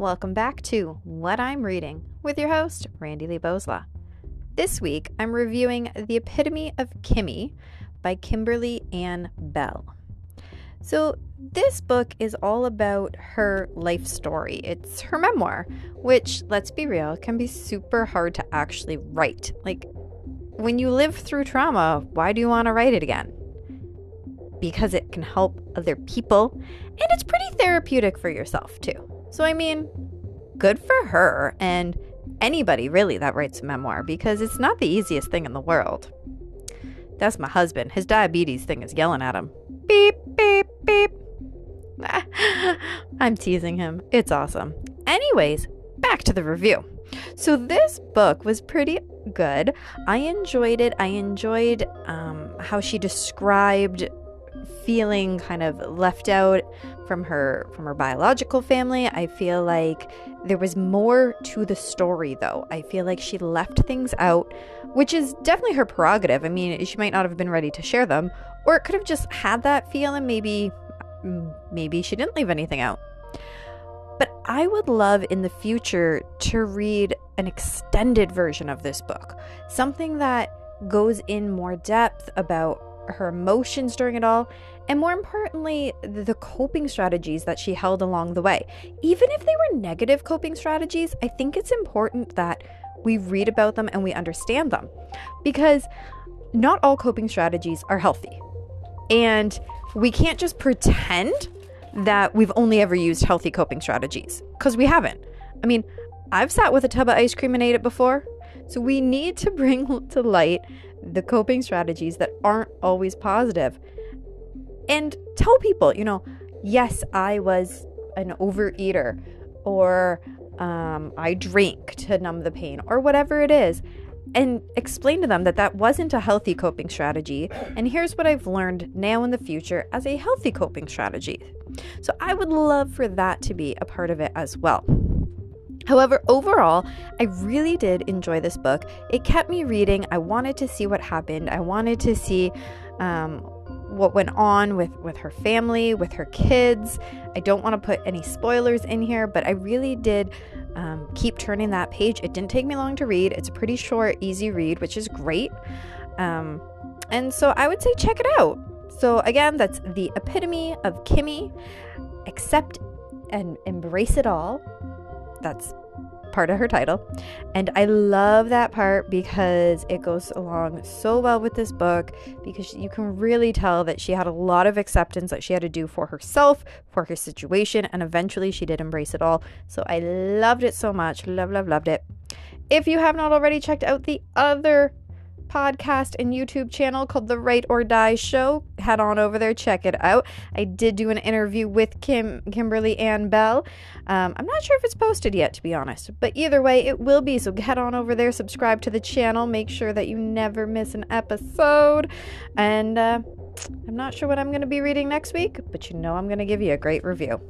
Welcome back to What I'm Reading with your host, Randy Lee Bosla. This week, I'm reviewing The Epitome of Kimmy by Kimberly Anne Bell. So, this book is all about her life story. It's her memoir, which, let's be real, can be super hard to actually write. Like, when you live through trauma, why do you want to write it again? Because it can help other people, and it's pretty therapeutic for yourself, too. So, I mean, good for her and anybody really that writes a memoir because it's not the easiest thing in the world. That's my husband. His diabetes thing is yelling at him. Beep, beep, beep. I'm teasing him. It's awesome. Anyways, back to the review. So, this book was pretty good. I enjoyed it. I enjoyed um, how she described feeling kind of left out from her from her biological family. I feel like there was more to the story though. I feel like she left things out, which is definitely her prerogative. I mean, she might not have been ready to share them, or it could have just had that feeling maybe mm, maybe she didn't leave anything out. But I would love in the future to read an extended version of this book. Something that goes in more depth about her emotions during it all, and more importantly, the coping strategies that she held along the way. Even if they were negative coping strategies, I think it's important that we read about them and we understand them because not all coping strategies are healthy. And we can't just pretend that we've only ever used healthy coping strategies because we haven't. I mean, I've sat with a tub of ice cream and ate it before. So we need to bring to light the coping strategies that aren't always positive. And tell people, you know, yes, I was an overeater or um, I drink to numb the pain or whatever it is. And explain to them that that wasn't a healthy coping strategy. And here's what I've learned now in the future as a healthy coping strategy. So I would love for that to be a part of it as well. However, overall, I really did enjoy this book. It kept me reading. I wanted to see what happened. I wanted to see um, what went on with, with her family, with her kids. I don't want to put any spoilers in here, but I really did um, keep turning that page. It didn't take me long to read. It's a pretty short, easy read, which is great. Um, and so I would say check it out. So, again, that's the epitome of Kimmy. Accept and embrace it all that's part of her title. And I love that part because it goes along so well with this book because you can really tell that she had a lot of acceptance that she had to do for herself, for her situation, and eventually she did embrace it all. So I loved it so much. Love, love, loved it. If you have not already checked out the other podcast and YouTube channel called The Write or Die Show. Head on over there, check it out. I did do an interview with Kim Kimberly Anne Bell. Um, I'm not sure if it's posted yet, to be honest, but either way, it will be. So head on over there, subscribe to the channel, make sure that you never miss an episode. And uh, I'm not sure what I'm going to be reading next week, but you know I'm going to give you a great review.